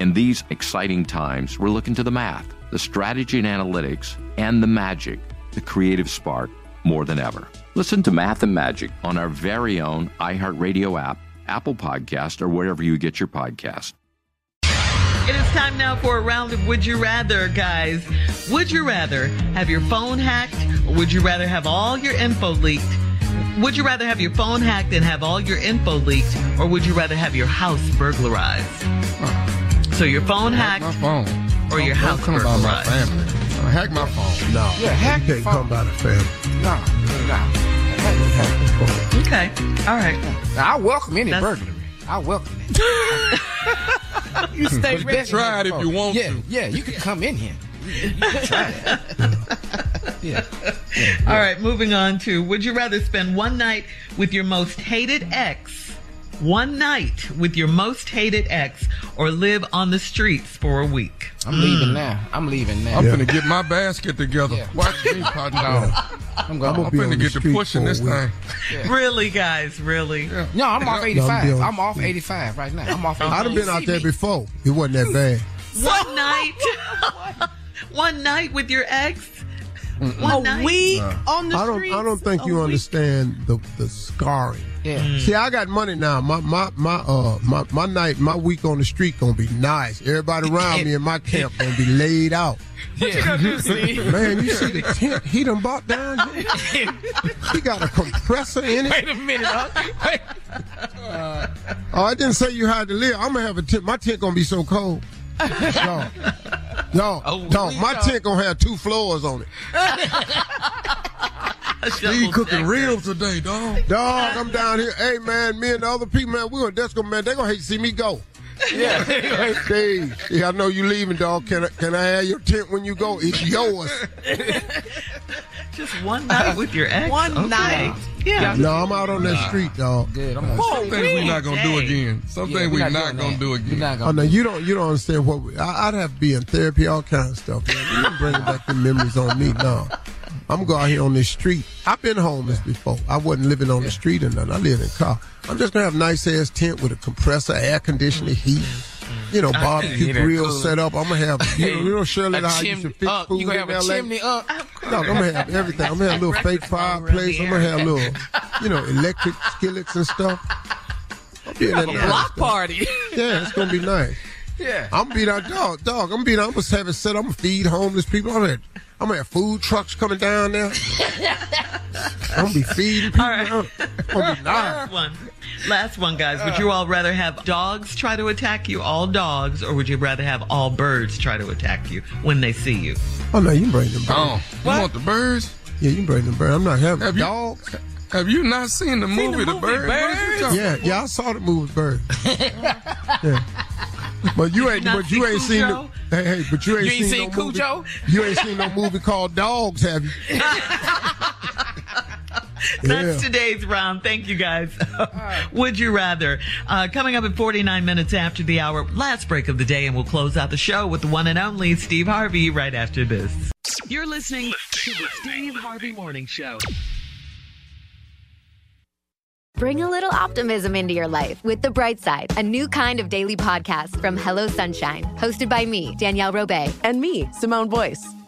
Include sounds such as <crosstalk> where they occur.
In these exciting times, we're looking to the math, the strategy and analytics, and the magic, the creative spark, more than ever. Listen to Math and Magic on our very own iHeartRadio app, Apple Podcast, or wherever you get your podcast. It is time now for a round of Would You Rather, guys. Would you rather have your phone hacked, or would you rather have all your info leaked? Would you rather have your phone hacked and have all your info leaked, or would you rather have your house burglarized? Oh, So your phone hacked, my phone. or your Don't house come by my burglarized? family. Uh, hack my phone. No. Yeah, hack you can't phone. come by the family. No, no. Hack, hack the phone. Okay, all right. Now, I welcome any That's- burglary. I welcome it. <laughs> You stay ready. But. Try it if you want Yeah, to. yeah, you can come in here. You can try it. <laughs> Yeah. All right, moving on to Would you rather spend one night with your most hated ex, one night with your most hated ex, or live on the streets for a week? I'm leaving mm. now. I'm leaving now. I'm gonna get my basket together. Yeah. Watch me, partner. <laughs> dog. I'm I'm going. gonna I'm be on finna the get to pushing this week. thing. Really, guys, really? Yeah. No, I'm off No, 85. I'm I'm off 85 right now. I'm off. 85. I'd have been out there before. It wasn't that bad. One night, <laughs> one night with your ex. One A night. week Uh, on the I don't. streets. I don't think you week. understand the the scarring. Yeah. See, I got money now. My my my uh my my night, my week on the street gonna be nice. Everybody around me in my camp gonna be laid out. <laughs> Yeah. <laughs> Man, you see the tent he done bought down here? <laughs> he got a compressor in it. Wait a minute. huh? Wait. Oh, I didn't say you had to live. I'm gonna have a tent. My tent gonna be so cold. No, no, Oh, no. we My know. tent gonna have two floors on it. <laughs> He cooking ribs today, dog. Dog, I'm down here. Hey man, me and the other people, man, we gonna that's gonna man, they gonna hate to see me go. Yeah. <laughs> Hey, yeah, I know you leaving, dog. Can I can I have your tent when you go? It's yours. <laughs> Just one night <laughs> with your ex. One Okay. night. Yeah. No, I'm out on that street, dog. Good. I'm on. Some things we not gonna do again. Some Yeah, things we we not not gonna that. do again. Oh gonna. no, you don't you don't understand what we, I, I'd have to be in therapy, all kind of stuff. Man. You can bring back the memories on me. No, I'm gonna go out here on this street. I've been homeless before. I wasn't living on the street or nothing. I lived in a car. I'm just gonna have a nice ass tent with a compressor, air conditioning, heat. You know, barbecue grill set up. I'm gonna have you know, you know Shirley A how you should fix up. food You gonna have in a LA. chimney up? No, I'm gonna have everything. I'm gonna have a little fake fireplace. I'm gonna have a little, you know, electric skillets and stuff. I'm be in that Block party. <laughs> Yeah, it's gonna be nice. Yeah. I'm gonna be that dog. Dog, I'm gonna be. I'm gonna have it set. I'm gonna feed homeless people. I'm gonna, I'm gonna have food trucks coming down there. <laughs> I'm gonna be feeding people. All right. I'm gonna be nice. One. Last one, guys. Would you all rather have dogs try to attack you, all dogs, or would you rather have all birds try to attack you when they see you? Oh no, you can bring them birds. Oh, you want the birds? Yeah, you can bring them birds. I'm not having Have you- dogs. Have you not seen the movie, The Bird? What is you talking Yeah, yeah, I saw the movie Bird. <laughs> yeah. But you ain't, but you see ain't seen the, Cujo? hey, hey, but you ain't, You ain't seen, seen no movie, Cujo? You ain't seen no movie called Dogs, have you? <laughs> That's Yeah. today's round. Thank you, guys. <laughs> <laughs> Would you rather? Uh, coming up at 49 minutes after the hour, last break of the day, and we'll close out the show with the one and only Steve Harvey right after this. You're listening to the Steve Harvey Morning Show. Bring a little optimism into your life with The Bright Side, a new kind of daily podcast from Hello Sunshine, hosted by me, Danielle Robay. And me, Simone Boyce.